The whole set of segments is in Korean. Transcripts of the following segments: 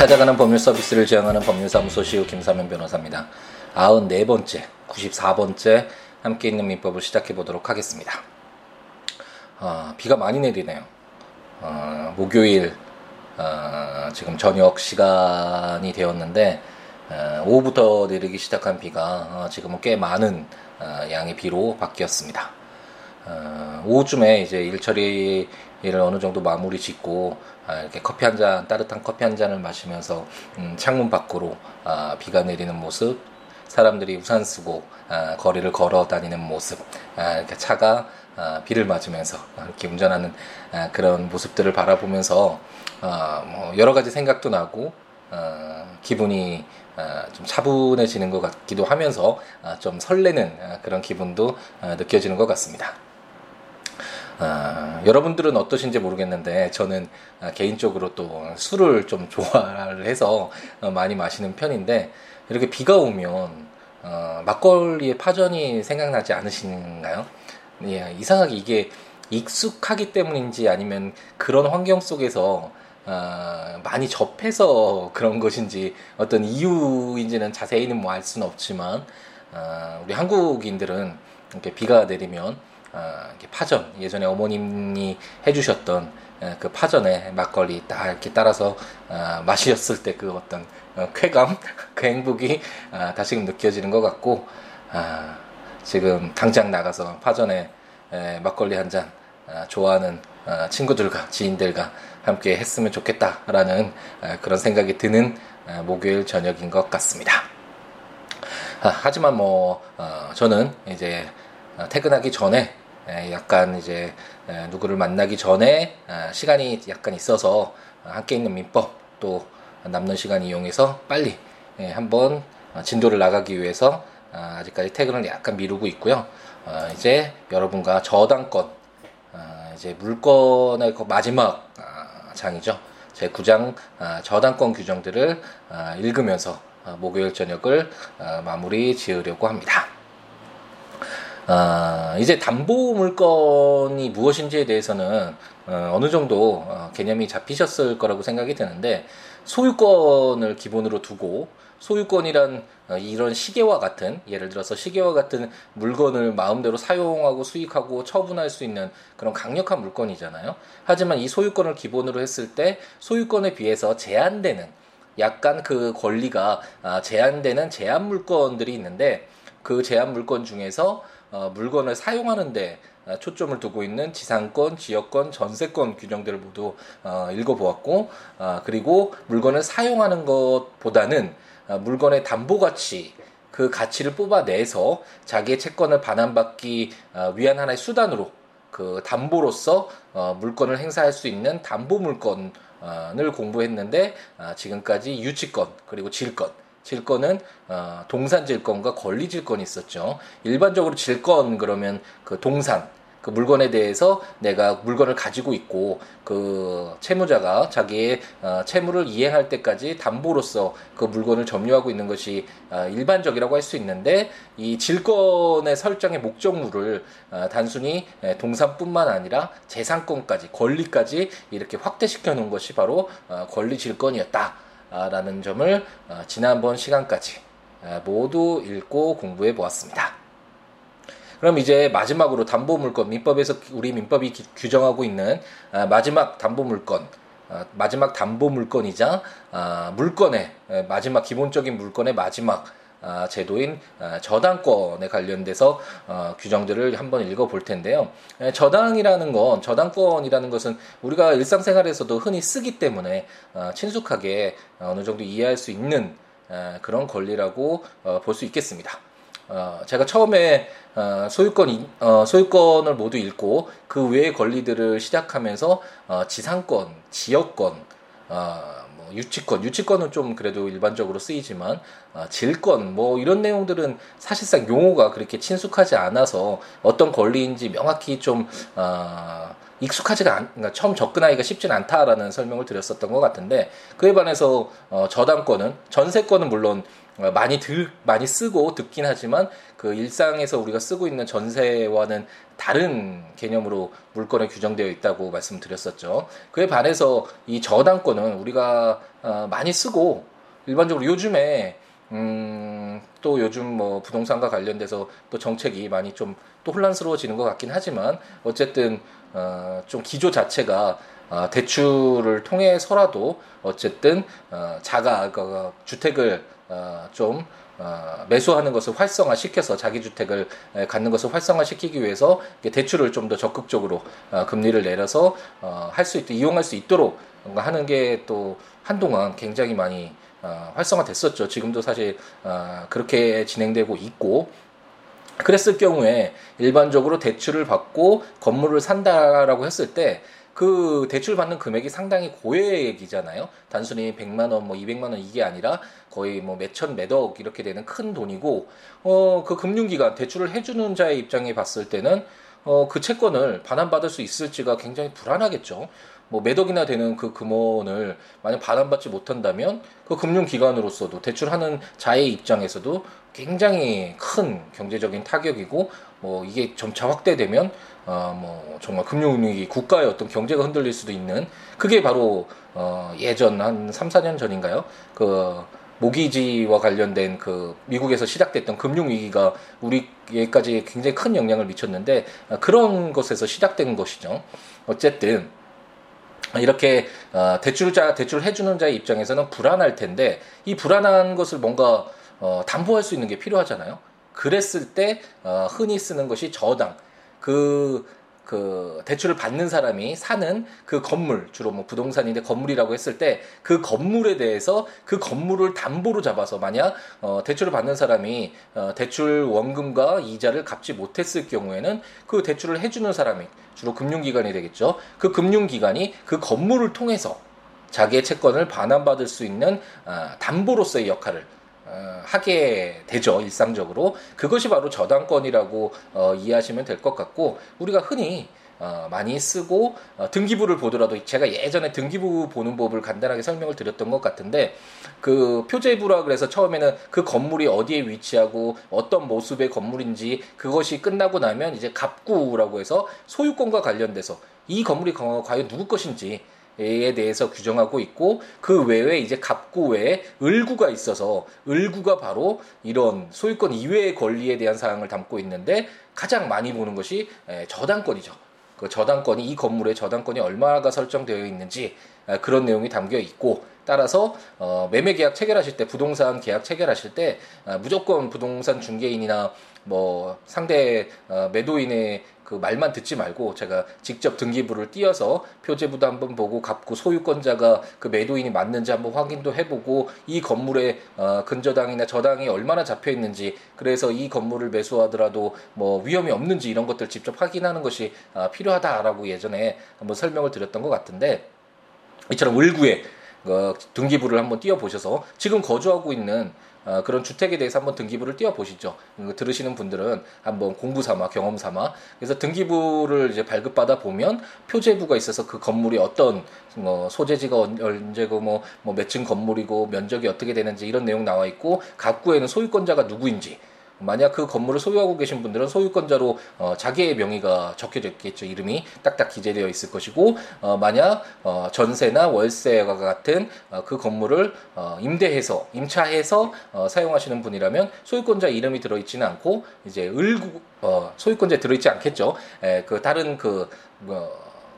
찾아가는 법률 서비스를 지향하는 법률사무소 시우 김사면 변호사입니다. 94번째, 94번째 함께 있는 민법을 시작해 보도록 하겠습니다. 어, 비가 많이 내리네요. 어, 목요일 어, 지금 저녁 시간이 되었는데 어, 오후부터 내리기 시작한 비가 어, 지금은 꽤 많은 어, 양의 비로 바뀌었습니다. 어, 오후쯤에 이제 일처리 를 어느 정도 마무리 짓고 아, 이렇게 커피 한 잔, 따뜻한 커피 한 잔을 마시면서 음, 창문 밖으로 아, 비가 내리는 모습, 사람들이 우산 쓰고 아, 거리를 걸어 다니는 모습, 아, 이렇게 차가 아, 비를 맞으면서 이렇게 운전하는 아, 그런 모습들을 바라보면서 아, 뭐 여러 가지 생각도 나고 아, 기분이 아, 좀 차분해지는 것 같기도 하면서 아, 좀 설레는 아, 그런 기분도 아, 느껴지는 것 같습니다. 아, 여러분들은 어떠신지 모르겠는데 저는 아, 개인적으로 또 술을 좀 좋아를 해서 어, 많이 마시는 편인데 이렇게 비가 오면 어, 막걸리의 파전이 생각나지 않으신가요? 예, 이상하게 이게 익숙하기 때문인지 아니면 그런 환경 속에서 어, 많이 접해서 그런 것인지 어떤 이유인지는 자세히는 뭐 알 수는 없지만 어, 우리 한국인들은 이렇게 비가 내리면 파전 예전에 어머님이 해주셨던 어, 그 파전에 막걸리 딱 이렇게 따라서 어, 마셨을 때 그 어떤 어, 쾌감 그 행복이 아, 다시금 느껴지는 것 같고 아, 지금 당장 나가서 파전에 에, 막걸리 한 잔 좋아하는 어, 친구들과 지인들과 함께 했으면 좋겠다라는 어, 그런 생각이 드는 어, 목요일 저녁인 것 같습니다. 아, 하지만 뭐 어, 저는 이제 어, 퇴근하기 전에 에, 약간 이제 에, 누구를 만나기 전에 아, 시간이 약간 있어서 함께 있는 민법 또 남는 시간 이용해서 빨리 예, 한번 진도를 나가기 위해서 아, 아직까지 퇴근을 약간 미루고 있고요. 어, 이제 여러분과 저당권 아, 이제 물건의 그 마지막 아, 장이죠. 제 9장 아, 저당권 규정들을 아, 읽으면서 아, 목요일 저녁을 아, 마무리 지으려고 합니다. 아, 이제 담보 물건이 무엇인지에 대해서는 어, 어느 정도 어, 개념이 잡히셨을 거라고 생각이 드는데 소유권을 기본으로 두고 소유권이란 어, 이런 시계와 같은 예를 들어서 시계와 같은 물건을 마음대로 사용하고 수익하고 처분할 수 있는 그런 강력한 물건이잖아요. 하지만 이 소유권을 기본으로 했을 때 소유권에 비해서 제한되는 약간 그 권리가 아, 제한되는 제한 물건들이 있는데 그 제한 물건 중에서 어, 물건을 사용하는데 어, 초점을 두고 있는 지상권, 지역권, 전세권 규정들을 모두 어, 읽어보았고, 어, 그리고 물건을 사용하는 것보다는 어, 물건의 담보 가치, 그 가치를 뽑아내서 자기의 채권을 반환받기 어, 위한 하나의 수단으로 그 담보로서 어, 물건을 행사할 수 있는 담보 물건을 공부했는데 아, 지금까지 유치권 그리고 질권 질권은 어, 동산 질권과 권리 질권이 있었죠. 일반적으로 질권 그러면 그 동산 그 물건에 대해서 내가 물건을 가지고 있고 그 채무자가 자기의 어, 채무를 이행할 때까지 담보로서 그 물건을 점유하고 있는 것이 어, 일반적이라고 할 수 있는데 이 질권의 설정의 목적물을 어, 단순히 에, 동산뿐만 아니라 재산권까지 권리까지 이렇게 확대시켜 놓은 것이 바로 어, 권리 질권이었다. 라는 점을 어, 지난번 시간까지 어, 모두 읽고 공부해 보았습니다. 그럼 이제 마지막으로 담보 물건 민법에서 우리 민법이 기, 규정하고 있는 아, 마지막 담보 물건 아, 마지막 담보 물건이자 아, 물건의 마지막 기본적인 물건의 마지막 아, 제도인 아, 저당권에 관련돼서 어, 규정들을 한번 읽어볼 텐데요. 에, 저당이라는 건 저당권이라는 것은 우리가 일상생활에서도 흔히 쓰기 때문에 어, 친숙하게 어느 정도 이해할 수 있는 에, 그런 권리라고 어, 볼수 있겠습니다. 어, 제가 처음에 어, 소유권 어, 소유권을 모두 읽고 그 외의 권리들을 시작하면서 어, 지상권, 지역권, 어, 뭐 유치권, 유치권은 좀 그래도 일반적으로 쓰이지만 어, 질권. 뭐 이런 내용들은 사실상 용어가 그렇게 친숙하지 않아서 어떤 권리인지 명확히 좀 어, 익숙하지가 않, 그러니까 처음 접근하기가 쉽진 않다라는 설명을 드렸었던 것 같은데 그에 반해서 어, 저당권은 전세권은 물론 어, 많이 들 많이 쓰고 듣긴 하지만 그 일상에서 우리가 쓰고 있는 전세와는 다른 개념으로 물건에 규정되어 있다고 말씀드렸었죠. 그에 반해서 이 저당권은 우리가 어, 많이 쓰고 일반적으로 요즘에 음, 또 요즘 뭐 부동산과 관련돼서 또 정책이 많이 좀 또 혼란스러워지는 것 같긴 하지만 어쨌든 어, 좀 기조 자체가 어, 대출을 통해서라도 어쨌든 어, 자가 그, 주택을 어, 좀 어, 매수하는 것을 활성화시켜서 자기 주택을 갖는 것을 활성화시키기 위해서 대출을 좀 더 적극적으로 어, 금리를 내려서 어, 할수 있도록 이용할 수 있도록 하는 게 또 한동안 굉장히 많이 어, 활성화됐었죠. 지금도 사실 어, 그렇게 진행되고 있고 그랬을 경우에 일반적으로 대출을 받고 건물을 산다라고 했을 때 그 대출 받는 금액이 상당히 고액이잖아요. 단순히 100만 원, 뭐 200만 원 이게 아니라 거의 뭐 몇천, 몇억 이렇게 되는 큰 돈이고 어 그 금융기관 대출을 해주는 자의 입장에 봤을 때는 어 그 채권을 반환받을 수 있을지가 굉장히 불안하겠죠. 뭐 매덕이나 되는 그 금원을 만약 반환받지 못한다면 그 금융기관으로서도 대출하는 자의 입장에서도 굉장히 큰 경제적인 타격이고 뭐 이게 점차 확대되면 어 뭐 정말 금융위기 국가의 어떤 경제가 흔들릴 수도 있는 그게 바로 어 예전 한 3, 4년 전인가요? 그 모기지와 관련된 그 미국에서 시작됐던 금융 위기가 우리에까지 굉장히 큰 영향을 미쳤는데 그런 것에서 시작된 것이죠. 어쨌든 이렇게 어, 대출자 대출 해주는 자의 입장에서는 불안할 텐데 이 불안한 것을 뭔가 어, 담보할 수 있는 게 필요하잖아요. 그랬을 때 어, 흔히 쓰는 것이 저당 그 그 대출을 받는 사람이 사는 그 건물 주로 뭐 부동산인데 건물이라고 했을 때 그 건물에 대해서 그 건물을 담보로 잡아서 만약 어 대출을 받는 사람이 어 대출 원금과 이자를 갚지 못했을 경우에는 그 대출을 해주는 사람이 주로 금융기관이 되겠죠. 그 금융기관이 그 건물을 통해서 자기의 채권을 반환받을 수 있는 아, 담보로서의 역할을 어, 하게 되죠 일상적으로. 그것이 바로 저당권이라고 어, 이해하시면 될 것 같고 우리가 흔히 어, 많이 쓰고 어, 등기부를 보더라도 제가 예전에 등기부 보는 법을 간단하게 설명을 드렸던 것 같은데 그 표제부라 그래서 처음에는 그 건물이 어디에 위치하고 어떤 모습의 건물인지 그것이 끝나고 나면 이제 갑구라고 해서 소유권과 관련돼서 이 건물이 과연 누구 것인지 에 대해서 규정하고 있고 그 외에 이제 갑구 외에 을구가 있어서 을구가 바로 이런 소유권 이외의 권리에 대한 사항을 담고 있는데 가장 많이 보는 것이 저당권이죠. 그 저당권이 이 건물의 저당권이 얼마가 설정되어 있는지 그런 내용이 담겨 있고 따라서 어, 매매 계약 체결하실 때 부동산 계약 체결하실 때 어, 무조건 부동산 중개인이나 뭐 상대 어, 매도인의 그 말만 듣지 말고 제가 직접 등기부를 띄어서 표제부도 한번 보고 갚고 소유권자가 그 매도인이 맞는지 한번 확인도 해보고 이 건물에 어, 근저당이나 저당이 얼마나 잡혀 있는지 그래서 이 건물을 매수하더라도 뭐 위험이 없는지 이런 것들 직접 확인하는 것이 어, 필요하다라고 예전에 한번 설명을 드렸던 것 같은데 이처럼 을구에 어, 등기부를 한번 띄워 보셔서 지금 거주하고 있는 어, 그런 주택에 대해서 한번 등기부를 띄워 보시죠. 들으시는 분들은 한번 공부 삼아 경험 삼아 그래서 등기부를 이제 발급받아 보면 표제부가 있어서 그 건물이 어떤 뭐 소재지가 언제고 뭐, 뭐 몇 층 건물이고 면적이 어떻게 되는지 이런 내용 나와 있고 각구에는 소유권자가 누구인지 만약 그 건물을 소유하고 계신 분들은 소유권자로 어, 자기의 명의가 적혀져 있겠죠. 이름이 딱딱 기재되어 있을 것이고 어, 만약 어, 전세나 월세와 같은 어, 그 건물을 어, 임대해서 임차해서 어, 사용하시는 분이라면 소유권자 이름이 들어있지는 않고 이제 을구 어, 소유권자에 들어있지 않겠죠. 에, 그 다른 그 뭐,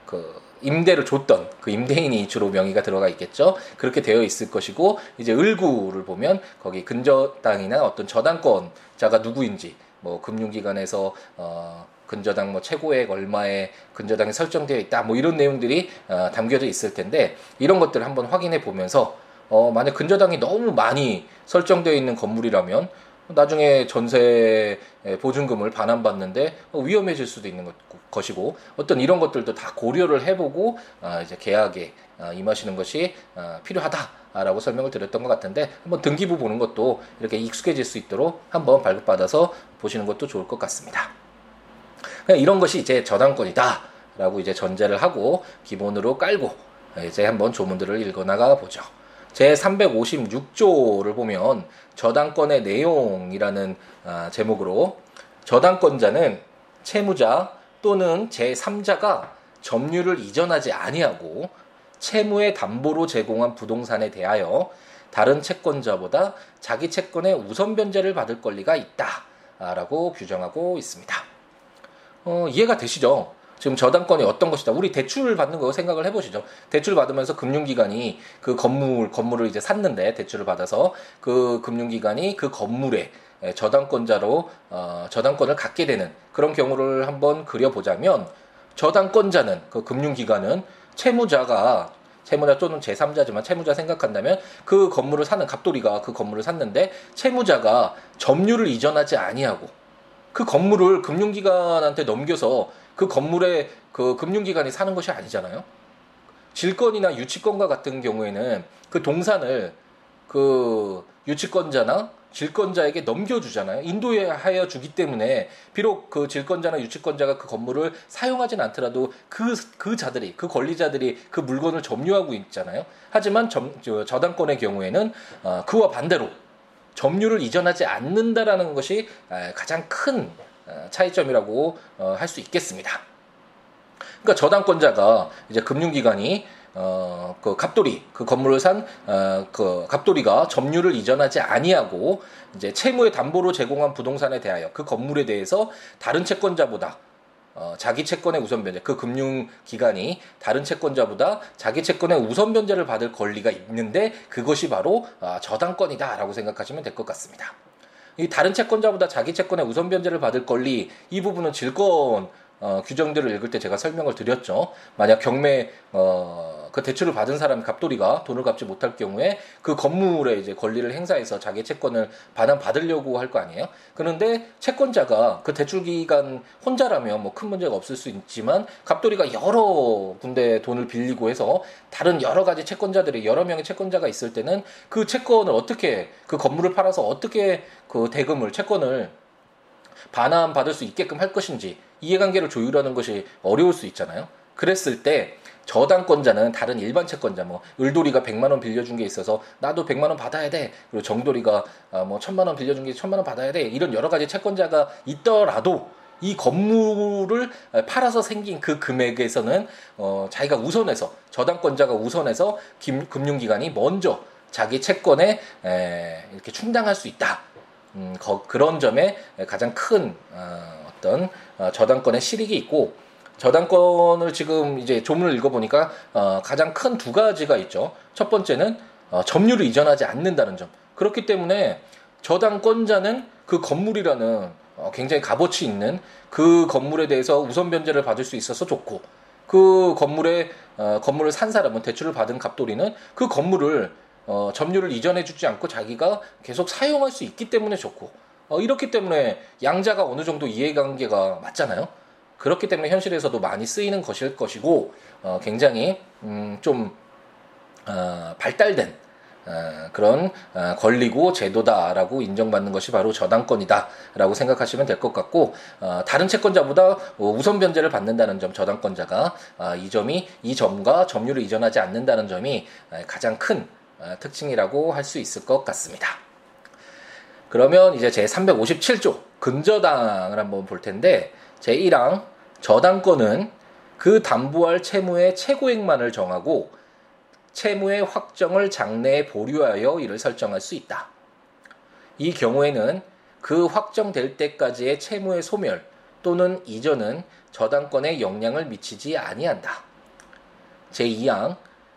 그 임대를 줬던 그 임대인이 주로 명의가 들어가 있겠죠. 그렇게 되어 있을 것이고 이제 을구를 보면 거기 근저당이나 어떤 저당권자가 누구인지 뭐 금융기관에서 어 근저당 뭐 최고액 얼마에 근저당이 설정되어 있다 뭐 이런 내용들이 어, 담겨져 있을 텐데 이런 것들을 한번 확인해 보면서 어 만약 근저당이 너무 많이 설정되어 있는 건물이라면 나중에 전세 보증금을 반환받는데 위험해질 수도 있는 것이고 어떤 이런 것들도 다 고려를 해보고 아, 이제 계약에 아, 임하시는 것이 아, 필요하다라고 설명을 드렸던 것 같은데 한번 등기부 보는 것도 이렇게 익숙해질 수 있도록 한번 발급받아서 보시는 것도 좋을 것 같습니다. 이런 것이 이제 저당권이다. 라고 이제 전제를 하고 기본으로 깔고 이제 한번 조문들을 읽어 나가 보죠. 제 356조를 보면 저당권의 내용이라는 아, 제목으로 저당권자는 채무자 또는 제 3자가 점유를 이전하지 아니하고 채무의 담보로 제공한 부동산에 대하여 다른 채권자보다 자기 채권의 우선 변제를 받을 권리가 있다라고 규정하고 있습니다. 어, 이해가 되시죠? 지금 저당권이 어떤 것이다. 우리 대출을 받는 거 생각을 해보시죠. 대출 받으면서 금융기관이 그 건물 건물을 이제 샀는데 대출을 받아서 그 금융기관이 그 건물에 저당권자로 어, 저당권을 갖게 되는 그런 경우를 한번 그려보자면 저당권자는 그 금융기관은 채무자가 채무자 또는 제3자지만 채무자 생각한다면 그 건물을 사는 갑돌이가 그 건물을 샀는데 채무자가 점유를 이전하지 아니하고 그 건물을 금융기관한테 넘겨서 그 건물에 그 금융기관이 사는 것이 아니잖아요. 질권이나 유치권과 같은 경우에는 그 동산을 그 유치권자나 질권자에게 넘겨주잖아요. 인도하여 주기 때문에 비록 그 질권자나 유치권자가 그 건물을 사용하진 않더라도 그, 그 자들이, 그 권리자들이 그 물건을 점유하고 있잖아요. 하지만 점, 저, 저당권의 경우에는 어, 그와 반대로 점유를 이전하지 않는다라는 것이 가장 큰 어, 차이점이라고 어, 할수 있겠습니다. 그러니까 저당권자가 이제 금융기관이 어, 그 갑돌이 그 건물을 산 어, 그 갑돌이가 점유를 이전하지 아니하고 이제 채무의 담보로 제공한 부동산에 대하여 그 건물에 대해서 다른 채권자보다 어, 자기 채권의 우선 변제 그 금융 기관이 다른 채권자보다 자기 채권의 우선 변제를 받을 권리가 있는데 그것이 바로 어, 저당권이다라고 생각하시면 될 것 같습니다. 이 다른 채권자보다 자기 채권의 우선 변제를 받을 권리 이 부분은 질권 어, 규정들을 읽을 때 제가 설명을 드렸죠. 만약 경매 어, 그 대출을 받은 사람 갑돌이가 돈을 갚지 못할 경우에 그 건물에 이제 권리를 행사해서 자기 채권을 반환 받으려고 할 거 아니에요. 그런데 채권자가 그 대출 기간 혼자라면 뭐 큰 문제가 없을 수 있지만 갑돌이가 여러 군데 돈을 빌리고 해서 다른 여러 가지 채권자들이 여러 명의 채권자가 있을 때는 그 채권을 어떻게 그 건물을 팔아서 어떻게 그 대금을 채권을 반환 받을 수 있게끔 할 것인지 이해관계를 조율하는 것이 어려울 수 있잖아요. 그랬을 때 저당권자는 다른 일반 채권자 뭐 을돌이가 100만 원 빌려준 게 있어서 나도 100만 원 받아야 돼. 그리고 정돌이가 아, 뭐 1000만 원 빌려준 게 1000만 원 받아야 돼. 이런 여러 가지 채권자가 있더라도 이 건물을 팔아서 생긴 그 금액에서는 어 자기가 우선해서 저당권자가 우선해서 김, 금융기관이 먼저 자기 채권에 에, 이렇게 충당할 수 있다. 음, 거, 그런 점에 가장 큰 어, 어떤 어, 저당권의 실익이 있고 저당권을 지금 이제 조문을 읽어보니까 어, 가장 큰 두 가지가 있죠. 첫 번째는 어, 점유를 이전하지 않는다는 점. 그렇기 때문에 저당권자는 그 건물이라는 어, 굉장히 값어치 있는 그 건물에 대해서 우선 변제를 받을 수 있어서 좋고 그 건물에 어, 건물을 산 사람은 대출을 받은 갑돌이는 그 건물을 어, 점유를 이전해주지 않고 자기가 계속 사용할 수 있기 때문에 좋고 어, 이렇기 때문에 양자가 어느 정도 이해관계가 맞잖아요. 그렇기 때문에 현실에서도 많이 쓰이는 것일 것이고 어, 굉장히 음, 좀 어, 발달된 어, 그런 어, 권리고 제도다라고 인정받는 것이 바로 저당권이다라고 생각하시면 될 것 같고 어, 다른 채권자보다 우선 변제를 받는다는 점 저당권자가 어, 이 점이 이 점과 점유를 이전하지 않는다는 점이 가장 큰 어, 특징이라고 할 수 있을 것 같습니다. 그러면 이제 제 357조 근저당을 한번 볼 텐데 제 1항 저당권은 그 담보할 채무의 최고액만을 정하고 채무의 확정을 장래에 보류하여 이를 설정할 수 있다. 이 경우에는 그 확정될 때까지의 채무의 소멸 또는 이전은 저당권에 영향을 미치지 아니한다. 제2항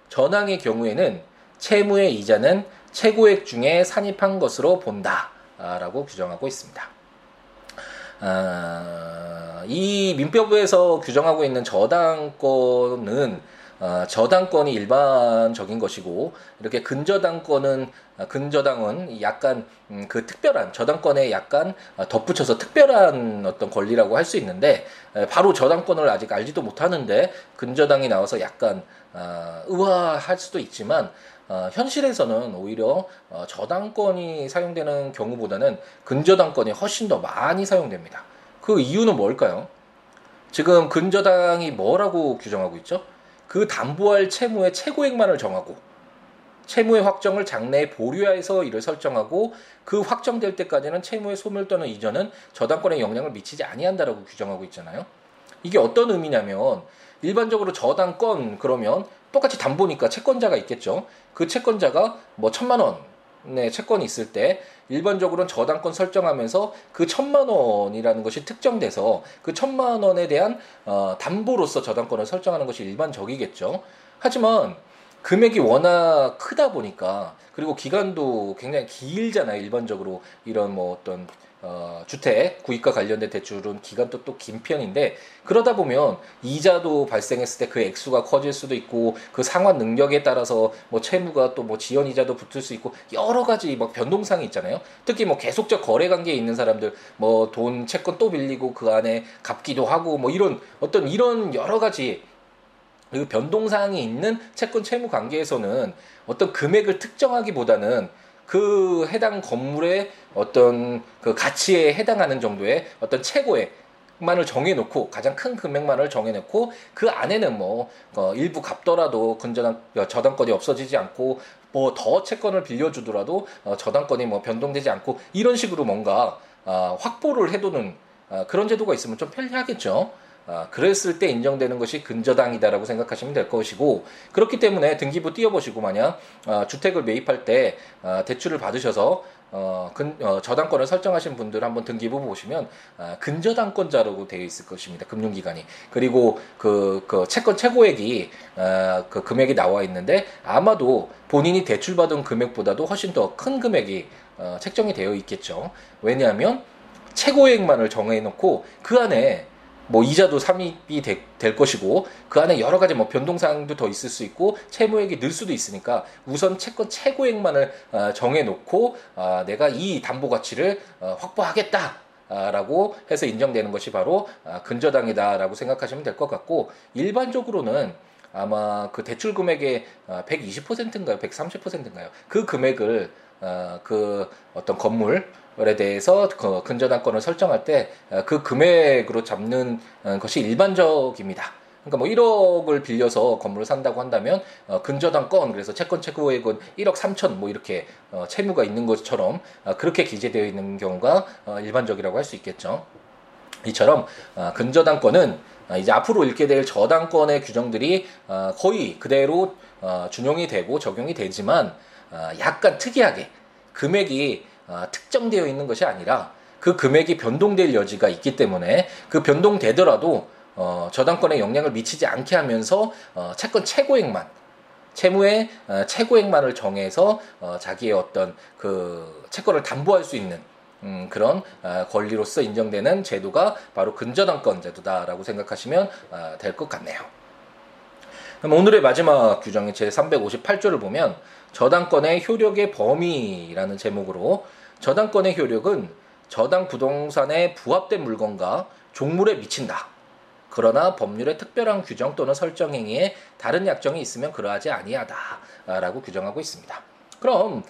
전항의 경우에는 채무의 이자는 최고액 중에 산입한 것으로 본다. 라고 규정하고 있습니다. 아, 이 민법에서 규정하고 있는 저당권은 어, 저당권이 일반적인 것이고 이렇게 근저당권은 어, 근저당은 약간 음, 그 특별한 저당권에 약간 어, 덧붙여서 특별한 어떤 권리라고 할 수 있는데 에, 바로 저당권을 아직 알지도 못하는데 근저당이 나와서 약간 어, 의아할 수도 있지만 어, 현실에서는 오히려 어, 저당권이 사용되는 경우보다는 근저당권이 훨씬 더 많이 사용됩니다. 그 이유는 뭘까요? 지금 근저당이 뭐라고 규정하고 있죠? 그 담보할 채무의 최고액만을 정하고 채무의 확정을 장래에 보류해서 이를 설정하고 그 확정될 때까지는 채무의 소멸 또는 이전은 저당권에 영향을 미치지 아니한다라고 규정하고 있잖아요. 이게 어떤 의미냐면 일반적으로 저당권 그러면 똑같이 담보니까 채권자가 있겠죠. 그 채권자가 뭐 천만 원의 채권이 있을 때 일반적으로는 저당권 설정하면서 그 천만 원이라는 것이 특정돼서 그 천만 원에 대한 어, 담보로서 저당권을 설정하는 것이 일반적이겠죠. 하지만 금액이 워낙 크다 보니까 그리고 기간도 굉장히 길잖아요. 일반적으로 이런 뭐 어떤 어, 주택 구입과 관련된 대출은 기간도 또 긴 편인데 그러다 보면 이자도 발생했을 때 그 액수가 커질 수도 있고 그 상환 능력에 따라서 뭐 채무가 또 뭐 지연 이자도 붙을 수 있고 여러 가지 막 변동상이 있잖아요. 특히 뭐 계속적 거래 관계에 있는 사람들 뭐 돈 채권 또 빌리고 그 안에 갚기도 하고 뭐 이런 어떤 이런 여러 가지 그 변동사항이 있는 채권 채무 관계에서는 어떤 금액을 특정하기보다는 그 해당 건물의 어떤 그 가치에 해당하는 정도의 어떤 최고의 만을 정해놓고 가장 큰 금액만을 정해놓고 그 안에는 뭐 어, 일부 갚더라도 근저당 어, 저당권이 없어지지 않고 뭐 더 채권을 빌려주더라도 어, 저당권이 뭐 변동되지 않고 이런 식으로 뭔가 어, 확보를 해두는 어, 그런 제도가 있으면 좀 편리하겠죠. 아, 그랬을 때 인정되는 것이 근저당이다라고 생각하시면 될 것이고 그렇기 때문에 등기부 띄워보시고 만약 아, 주택을 매입할 때 아, 대출을 받으셔서 어, 근, 어, 저당권을 설정하신 분들 한번 등기부 보시면 아, 근저당권자라고 되어 있을 것입니다. 금융기관이 그리고 그, 그 채권 최고액이 아, 그 금액이 나와 있는데 아마도 본인이 대출 받은 금액보다도 훨씬 더 큰 금액이 어, 책정이 되어 있겠죠. 왜냐하면 최고액만을 정해놓고 그 안에 뭐 이자도 삽입이 되, 될 것이고 그 안에 여러 가지 뭐 변동사항도 더 있을 수 있고 채무액이 늘 수도 있으니까 우선 채권 최고액만을 어, 정해놓고 어, 내가 이 담보 가치를 어, 확보하겠다. 라고 해서 인정되는 것이 바로 아, 근저당이다라고 생각하시면 될 것 같고 일반적으로는 아마 그 대출 금액의 120%인가요, 130%인가요? 그 금액을 그 어떤 건물 에 대해서 그 근저당권을 설정할 때그 어, 금액으로 잡는 어, 것이 일반적입니다. 그러니까 뭐 1억을 빌려서 건물을 산다고 한다면 어, 근저당권 그래서 채권 최고액은 1억 3천 뭐 이렇게 어, 채무가 있는 것처럼 어, 그렇게 기재되어 있는 경우가 어, 일반적이라고 할 수 있겠죠. 이처럼 어, 근저당권은 어, 이제 앞으로 읽게 될 저당권의 규정들이 어, 거의 그대로 어, 준용이 되고 적용이 되지만 어, 약간 특이하게 금액이 아, 특정되어 있는 것이 아니라 그 금액이 변동될 여지가 있기 때문에 그 변동되더라도 어, 저당권에 영향을 미치지 않게 하면서 어, 채권 최고액만 채무의 어, 최고액만을 정해서 어, 자기의 어떤 그 채권을 담보할 수 있는 음, 그런 어, 권리로서 인정되는 제도가 바로 근저당권 제도다라고 생각하시면 어, 될 것 같네요. 그럼 오늘의 마지막 규정인 제 358조를 보면 저당권의 효력의 범위라는 제목으로 저당권의 효력은 저당 부동산에 부합된 물건과 종물에 미친다. 그러나 법률의 특별한 규정 또는 설정 행위에 다른 약정이 있으면 그러하지 아니하다라고 규정하고 있습니다. 그럼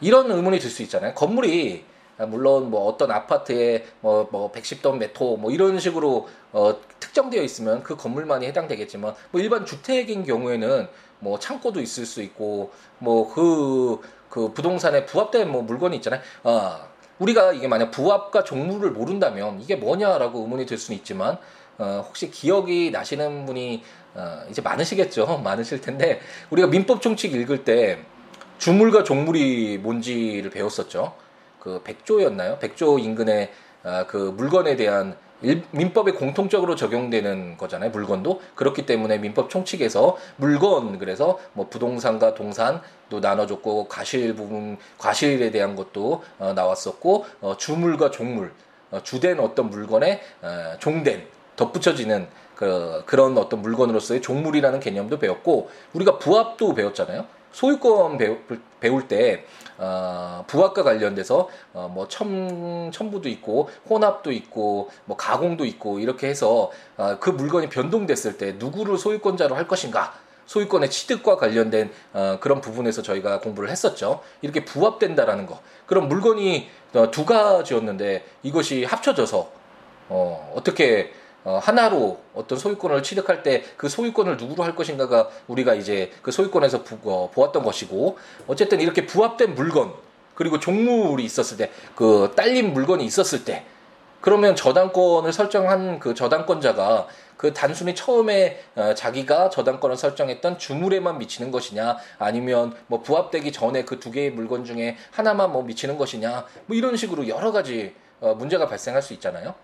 이런 의문이 들 수 있잖아요. 건물이 물론 뭐 어떤 아파트에 뭐, 뭐 110동 메토 뭐 이런 식으로 어, 특정되어 있으면 그 건물만이 해당되겠지만 뭐 일반 주택인 경우에는 뭐 창고도 있을 수 있고 뭐그 그그 부동산에 부합된 뭐 물건이 있잖아요. 아 우리가 이게 만약 부합과 종류를 모른다면 이게 뭐냐라고 의문이 들 수는 있지만 어, 혹시 기억이 나시는 분이 어, 이제 많으시겠죠. 많으실 텐데 우리가 민법 총칙 읽을 때 주물과 종물이 뭔지를 배웠었죠. 그 백조였나요? 백조 인근의 아, 그 물건에 대한 일, 민법에 공통적으로 적용되는 거잖아요. 물건도 그렇기 때문에 민법 총칙에서 물건 그래서 뭐 부동산과 동산도 나눠줬고 과실 부분 과실에 대한 것도 어, 나왔었고 어, 주물과 종물 어, 주된 어떤 물건에 어, 종된 덧붙여지는 그, 그런 어떤 물건으로서의 종물이라는 개념도 배웠고 우리가 부합도 배웠잖아요. 소유권 배울, 배울 때 어, 부합과 관련돼서 어, 뭐 첨, 첨부도 있고 혼합도 있고 뭐 가공도 있고 이렇게 해서 어, 그 물건이 변동됐을 때 누구를 소유권자로 할 것인가 소유권의 취득과 관련된 어, 그런 부분에서 저희가 공부를 했었죠. 이렇게 부합된다라는 거. 그럼 물건이 어, 두 가지였는데 이것이 합쳐져서 어, 어떻게 어, 하나로 어떤 소유권을 취득할 때 그 소유권을 누구로 할 것인가가 우리가 이제 그 소유권에서 부, 어, 보았던 것이고 어쨌든 이렇게 부합된 물건 그리고 종물이 있었을 때 그 딸린 물건이 있었을 때 그러면 저당권을 설정한 그 저당권자가 그 단순히 처음에 어, 자기가 저당권을 설정했던 주물에만 미치는 것이냐 아니면 뭐 부합되기 전에 그 두 개의 물건 중에 하나만 뭐 미치는 것이냐 뭐 이런 식으로 여러 가지 어, 문제가 발생할 수 있잖아요.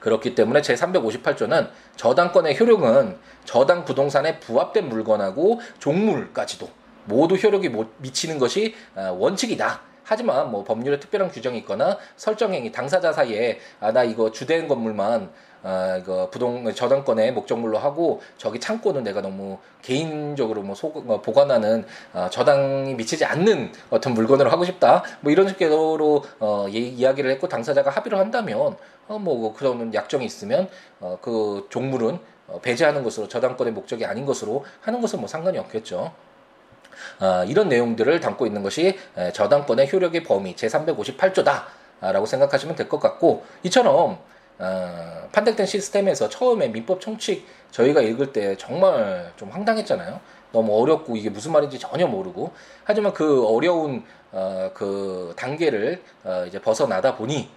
그렇기 때문에 제358조는 저당권의 효력은 저당 부동산에 부합된 물건하고 종물까지도 모두 효력이 미치는 것이 어, 원칙이다. 하지만 뭐 법률에 특별한 규정이 있거나 설정행위 당사자 사이에 아 나 이거 주된 건물만 아, 이거 부동 저당권의 목적물로 하고 저기 창고는 내가 너무 개인적으로 뭐 소, 어, 보관하는 어, 저당이 미치지 않는 어떤 물건을 하고 싶다. 뭐 이런 식으로 어, 예, 이야기를 했고 당사자가 합의를 한다면 어, 뭐 그런 약정이 있으면 어, 그 종물은 어, 배제하는 것으로 저당권의 목적이 아닌 것으로 하는 것은 뭐 상관이 없겠죠. 어, 이런 내용들을 담고 있는 것이 저당권의 효력의 범위 제358조다라고 생각하시면 될 것 같고 이처럼 어, 판택된 시스템에서 처음에 민법 총칙 저희가 읽을 때 정말 좀 황당했잖아요. 너무 어렵고 이게 무슨 말인지 전혀 모르고 하지만 그 어려운 어, 그 단계를 어, 이제 벗어나다 보니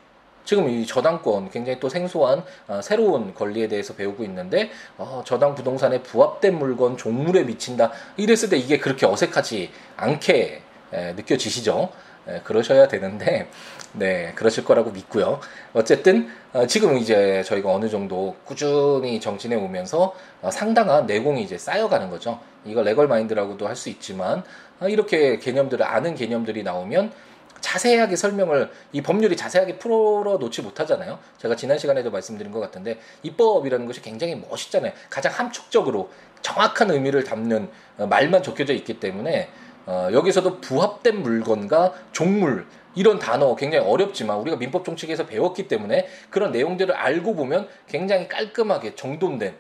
지금 이 저당권 굉장히 또 생소한 어, 새로운 권리에 대해서 배우고 있는데 어, 저당 부동산에 부합된 물건 종물에 미친다 이랬을 때 이게 그렇게 어색하지 않게 에, 느껴지시죠? 에, 그러셔야 되는데 네 그러실 거라고 믿고요. 어쨌든 어, 지금 이제 저희가 어느 정도 꾸준히 정진해 오면서 어, 상당한 내공이 이제 쌓여가는 거죠. 이걸 레걸 마인드라고도 할 수 있지만 어, 이렇게 개념들을 아는 개념들이 나오면 자세하게 설명을 이 법률이 자세하게 풀어 놓지 못하잖아요. 제가 지난 시간에도 말씀드린 것 같은데 입법이라는 것이 굉장히 멋있잖아요. 가장 함축적으로 정확한 의미를 담는 어, 말만 적혀져 있기 때문에 어, 여기서도 부합된 물건과 종물 이런 단어 굉장히 어렵지만 우리가 민법 총칙에서 배웠기 때문에 그런 내용들을 알고 보면 굉장히 깔끔하게 정돈된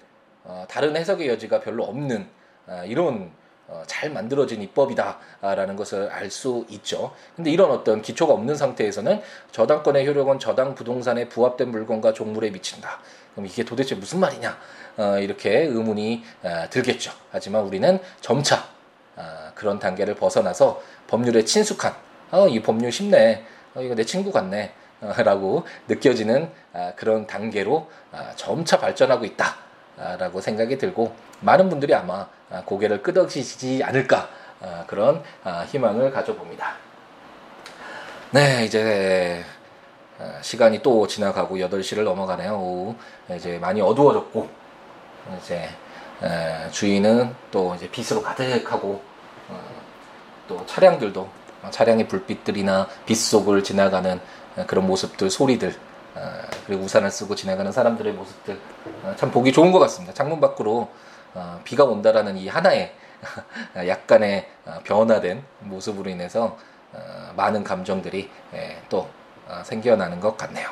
어, 다른 해석의 여지가 별로 없는 어, 이런 어, 잘 만들어진 입법이다라는 것을 알 수 있죠. 근데 이런 어떤 기초가 없는 상태에서는 저당권의 효력은 저당 부동산에 부합된 물건과 종물에 미친다. 그럼 이게 도대체 무슨 말이냐? 어, 이렇게 의문이 어, 들겠죠. 하지만 우리는 점차 어, 그런 단계를 벗어나서 법률에 친숙한 어, 이 법률 쉽네. 어, 이거 내 친구 같네. 어, 라고 느껴지는 아, 그런 단계로 아, 점차 발전하고 있다. 라고 생각이 들고 많은 분들이 아마 아, 고개를 끄덕이시지 않을까 아, 그런 아, 희망을 가져봅니다. 네, 이제 시간이 또 지나가고 8시를 넘어가네요. 오후 이제 많이 어두워졌고 이제 주위는 또 이제 빛으로 가득하고 어, 또 차량들도 차량의 불빛들이나 빛 속을 지나가는 그런 모습들, 소리들 그리고 우산을 쓰고 지나가는 사람들의 모습들 어, 참 보기 좋은 것 같습니다. 창문 밖으로 어, 비가 온다라는 이 하나의 약간의 어, 변화된 모습으로 인해서 많은 감정들이 예, 또 생겨나는 것 같네요.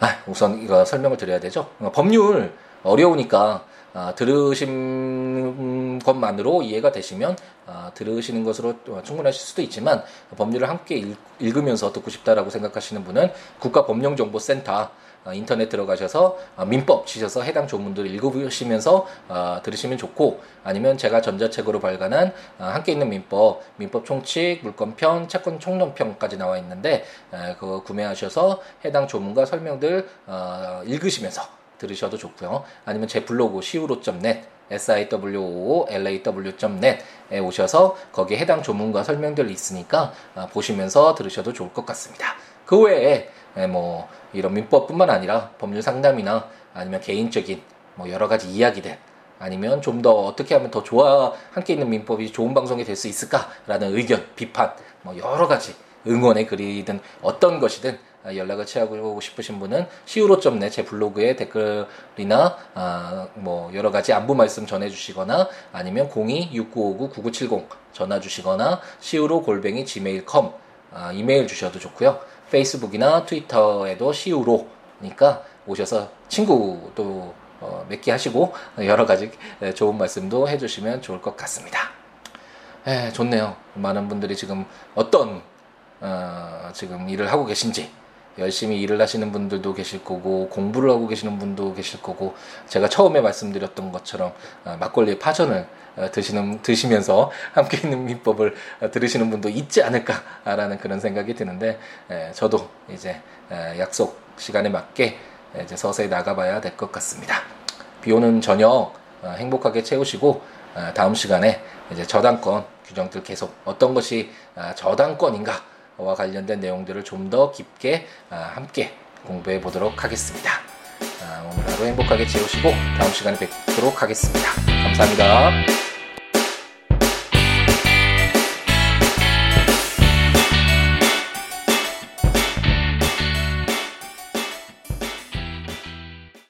아, 우선 이거 설명을 드려야 되죠. 법률 어려우니까 아, 들으신 것만으로 이해가 되시면 아, 들으시는 것으로 충분하실 수도 있지만 법률을 함께 읽, 읽으면서 듣고 싶다라고 생각하시는 분은 국가법령정보센터 아, 인터넷 들어가셔서 아, 민법 치셔서 해당 조문들을 읽어보시면서 아, 들으시면 좋고 아니면 제가 전자책으로 발간한 아, 함께 있는 민법 민법 총칙 물권편 채권 총론편까지 나와 있는데 에, 그거 구매하셔서 해당 조문과 설명들 어, 읽으시면서 들으셔도 좋고요. 아니면 제 블로그 siwo.net siwo.law.net에 오셔서 거기에 해당 조문과 설명들이 있으니까 아, 보시면서 들으셔도 좋을 것 같습니다. 그 외에 뭐 이런 민법뿐만 아니라 법률 상담이나 아니면 개인적인 뭐 여러 가지 이야기들 아니면 좀 더 어떻게 하면 더 좋아 함께 있는 민법이 좋은 방송이 될 수 있을까라는 의견, 비판, 뭐 여러 가지 응원의 글이든 어떤 것이든 아, 연락을 취하고 싶으신 분은 시우로.net 제 블로그에 댓글이나 아, 뭐 여러 가지 안부 말씀 전해주시거나 아니면 02-6959-9970 전화 주시거나 시우로 골뱅이 gmail.com 아, 이메일 주셔도 좋고요. 페이스북이나 트위터에도 시우로니까 오셔서 친구도 어, 맺기 하시고 여러 가지 좋은 말씀도 해주시면 좋을 것 같습니다. 에, 좋네요. 많은 분들이 지금 어떤 어, 지금 일을 하고 계신지 열심히 일을 하시는 분들도 계실 거고 공부를 하고 계시는 분도 계실 거고 제가 처음에 말씀드렸던 것처럼 아, 막걸리 파전을 어, 드시는 드시면서 함께 있는 민법을 어, 들으시는 분도 있지 않을까라는 그런 생각이 드는데 에, 저도 이제 에, 약속 시간에 맞게 이제 서서히 나가봐야 될 것 같습니다. 비 오는 저녁 어, 행복하게 채우시고 어, 다음 시간에 이제 저당권 규정들 계속 어떤 것이 아, 저당권인가 와 관련된 내용들을 좀 더 깊게 아, 함께 공부해 보도록 하겠습니다. 아, 오늘 하루 행복하게 채우시고 다음 시간에 뵙도록 하겠습니다. 감사합니다.